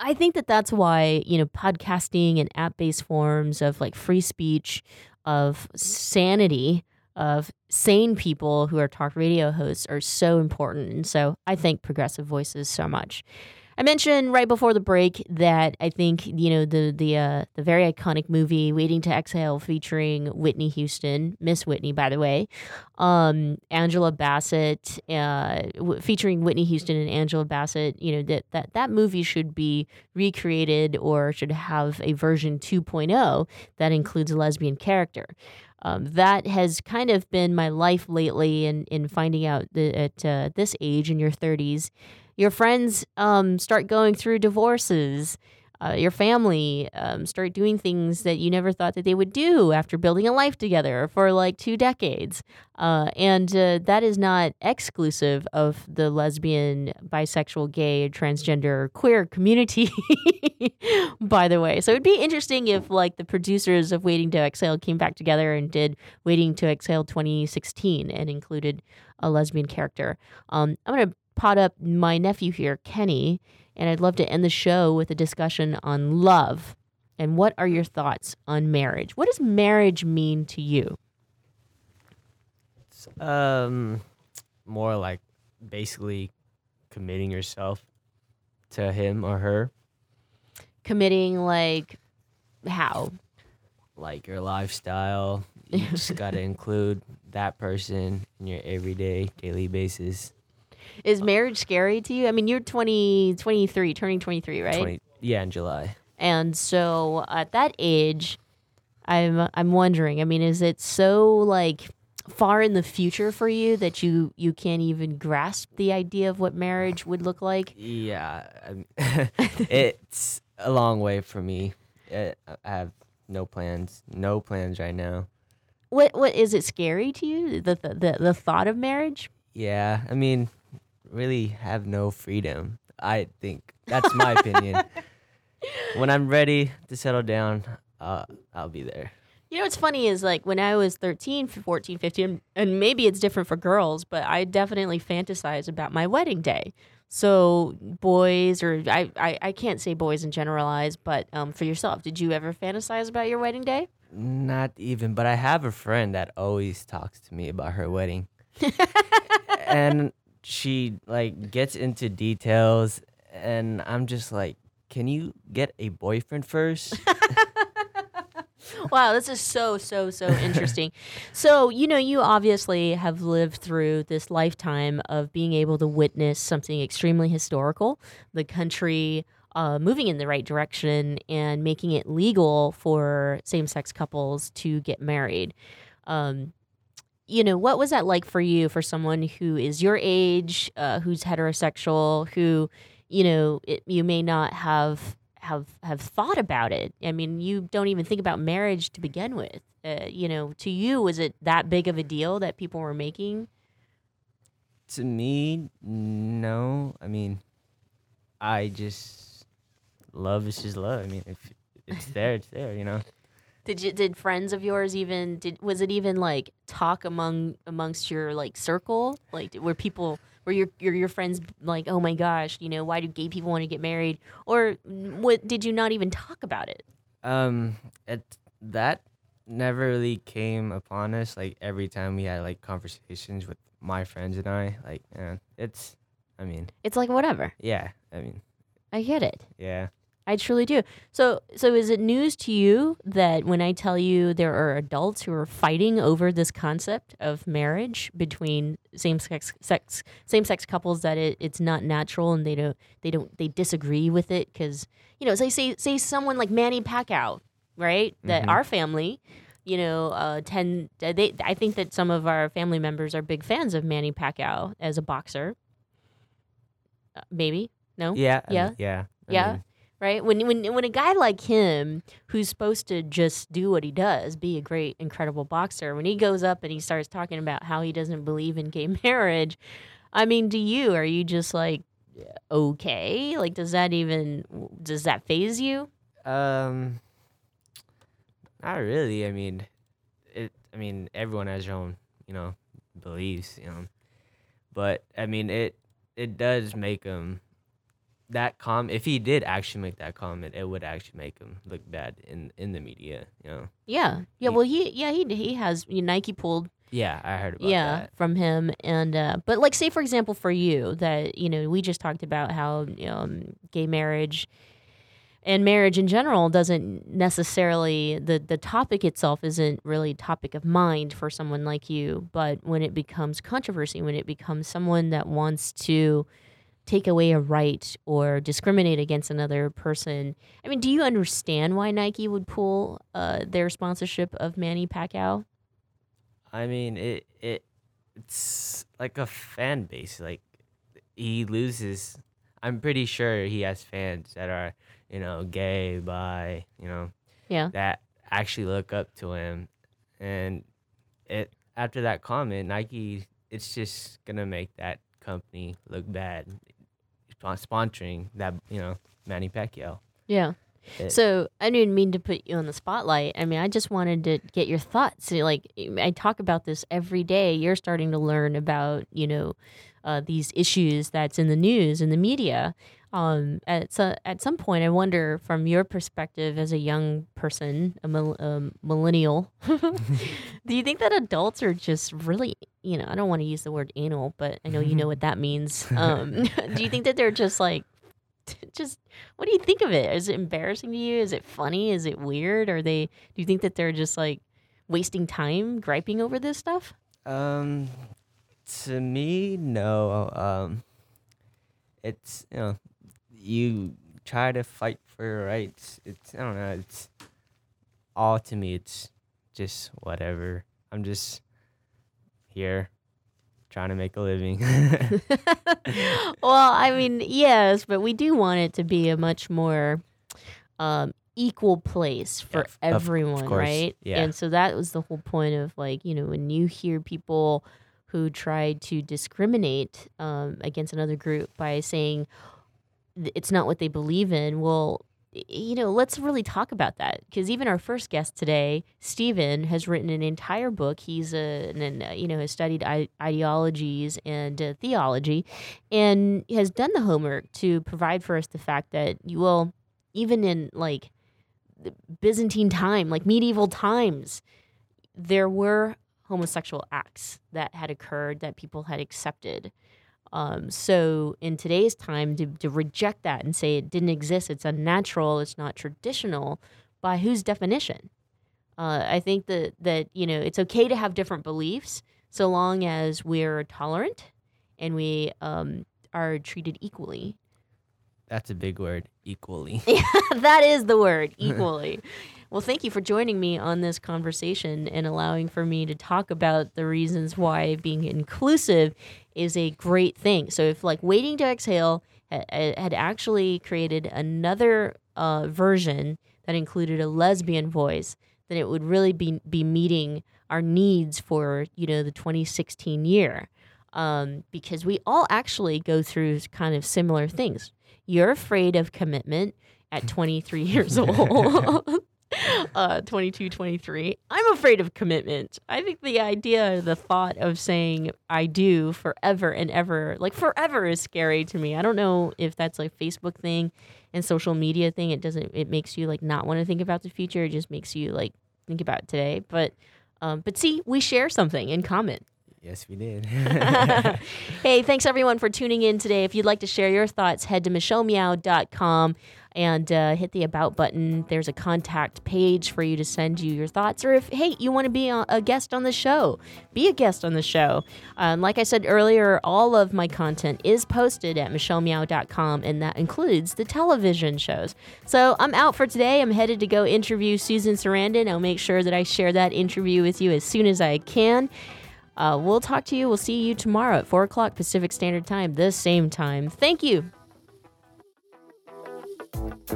I think that that's why, you know, podcasting and app based forms of like free speech, of sanity, of sane people who are talk radio hosts are so important. And so I thank Progressive Voices so much. I mentioned right before the break that I think you know the the uh, the very iconic movie "Waiting to Exhale" featuring Whitney Houston, Miss Whitney, by the way, um, Angela Bassett, uh, w- featuring Whitney Houston and Angela Bassett. You know that that that movie should be recreated or should have a version 2.0 that includes a lesbian character. Um, that has kind of been my life lately in, in finding out that at uh, this age in your 30s your friends um, start going through divorces. Uh, your family um, start doing things that you never thought that they would do after building a life together for like two decades. Uh, and uh, that is not exclusive of the lesbian, bisexual, gay, transgender, queer community, by the way. So it'd be interesting if like the producers of Waiting to Exhale came back together and did Waiting to Exhale 2016 and included a lesbian character. Um, I'm going to pot up my nephew here, Kenny, and I'd love to end the show with a discussion on love. And what are your thoughts on marriage? What does marriage mean to you?
Um, more like basically committing yourself to him or her,
Committing, like, how?
like your lifestyle. You just got to include that person in your everyday, daily basis.
Is marriage scary to you? I mean, you're 20, 23, turning 23, right?
20, yeah, in July.
And so at that age, I'm I'm wondering. I mean, is it so like far in the future for you that you you can't even grasp the idea of what marriage would look like?
Yeah, it's a long way for me. Uh, I have no plans, no plans right now.
What what is it scary to you? The the the, the thought of marriage?
Yeah, I mean, really have no freedom. I think that's my opinion. When I'm ready to settle down, uh, I'll be there.
You know what's funny is like when I was 13, 14, 15, and maybe it's different for girls, but I definitely fantasize about my wedding day. So boys, or I, I, I can't say boys and generalize, but um, for yourself, did you ever fantasize about your wedding day?
Not even, but I have a friend that always talks to me about her wedding. and she like gets into details and I'm just like, "Can you get a boyfriend first?
wow, this is so, so, so interesting. so, you know, you obviously have lived through this lifetime of being able to witness something extremely historical, the country uh, moving in the right direction and making it legal for same sex couples to get married. Um, you know, what was that like for you, for someone who is your age, uh, who's heterosexual, who, you know, it, you may not have have have thought about it. I mean, you don't even think about marriage to begin with. Uh, you know, to you, was it that big of a deal that people were making?
to me, no. I mean, I just love is just love. I mean, if it's there, it's there, you know.
Did you did friends of yours even did was it even like talk among amongst your like circle? Like were people were your your your friends like, "Oh my gosh, you know, why do gay people want to get married?" Or what did you not even talk about it?
Um, it that never really came upon us. Like every time we had like conversations with my friends and I, like, yeah, it's, I mean,
It's like whatever.
yeah, I mean,
I get it.
yeah.
I truly do. So, so is it news to you that when I tell you there are adults who are fighting over this concept of marriage between same sex, sex same sex couples that it, it's not natural and they don't they don't they disagree with it because you know say say say someone like Manny Pacquiao, right? That
Mhm.
our family, you know, uh, tend they I think that some of our family members are big fans of Manny Pacquiao as a boxer. Uh, maybe no.
Yeah,
Yeah.
mean, yeah, I
yeah.
mean-
right. When when when a guy like him, who's supposed to just do what he does, be a great, incredible boxer, when he goes up and he starts talking about how he doesn't believe in gay marriage, I mean, do you are you just like okay? Like, does that even does that faze you?
Um, not really. I mean, it. I mean, everyone has their own, you know, beliefs. You know, but I mean, it. It does make him. That com. If he did actually make that comment, it would actually make him look bad in in the media. You know.
Yeah, yeah. Well, he yeah he he has you know, Nike pulled
Yeah, I heard about
yeah
that.
from him and uh but like say for example for you that you know we just talked about how um gay marriage and marriage in general doesn't necessarily the the topic itself isn't really topic of mind for someone like you but when it becomes controversy when it becomes someone that wants to take away a right or discriminate against another person i mean do you understand why nike would pull uh, their sponsorship of manny pacquiao
I mean, it it it's like a fan base. Like he loses. I'm pretty sure he has fans that are you know gay, bi, you know,
Yeah.
that actually look up to him, and it after that comment, Nike, it's just gonna make that company look bad, sponsoring that you know Manny Pacquiao.
Yeah.
It-
So I didn't mean to put you on the spotlight. I mean, I just wanted to get your thoughts. Like I talk about this every day. You're starting to learn about you know uh, these issues that's in the news and the media. Um, at so, at some point, I wonder from your perspective as a young person, a mil- um, millennial, do you think that adults are just really you know I don't want to use the word anal, but I know you know what that means. Um, do you think that they're just like just what do you think of it? Is it embarrassing to you? Is it funny? Is it weird? Are they do you think that they're just like wasting time griping over this stuff?
Um, to me, no. Um, it's you know, you try to fight for your rights. It's I don't know. It's all to me. It's just whatever. I'm just here trying to make a living.
well, I mean, yes, but we do want it to be a much more um, equal place for
of- of
everyone,
course,
right?
yeah.
And so that was the whole point of like, you know, when you hear people who try to discriminate um, against another group by saying it's not what they believe in, well, you know, let's really talk about that because even our first guest today, Stephen, has written an entire book. He's a, an, uh, you know, has studied ideologies and uh, theology, and has done the homework to provide for us the fact that you will, even in like Byzantine time, like medieval times, there were homosexual acts that had occurred that people had accepted. Um, so in today's time, to, to reject that and say it didn't exist, it's unnatural, it's not traditional, by whose definition? Uh, I think that that you know it's okay to have different beliefs so long as we're tolerant and we um, are treated equally.
That's a big word. Equally.
yeah, that is the word, equally. well, thank you for joining me on this conversation and allowing for me to talk about the reasons why being inclusive is a great thing. So, if like Waiting to Exhale ha- ha- had actually created another uh, version that included a lesbian voice, then it would really be be meeting our needs for you know the 2016 year um, because we all actually go through kind of similar things. You're afraid of commitment at 23 years old. uh 22 23 i'm afraid of commitment. I think the idea the thought of saying i do forever and ever like forever is scary to me. I don't know if that's like facebook thing and social media thing. It doesn't it makes you like not want to think about the future. It just makes you like think about today. But um but see we share something in common.
Yes, we did.
hey, thanks everyone for tuning in today. If you'd like to share your thoughts, head to michellemeow.com and uh, hit the about button. There's a contact page for you to send you your thoughts, or if hey, you want to be a, guest on the show, be a guest on the show. Um, like I said earlier, all of my content is posted at michellemeow.com, and that includes the television shows. So I'm out for today. I'm headed to go interview Susan Sarandon. I'll make sure that I share that interview with you as soon as I can. Uh, we'll talk to you. We'll see you tomorrow at 4 o'clock Pacific Standard Time, the same time. Thank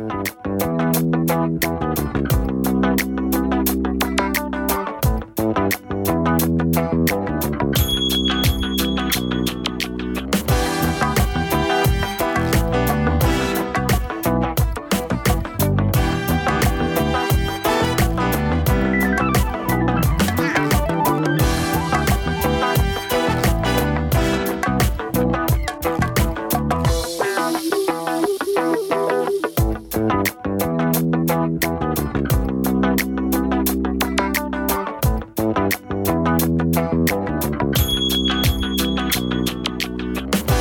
you.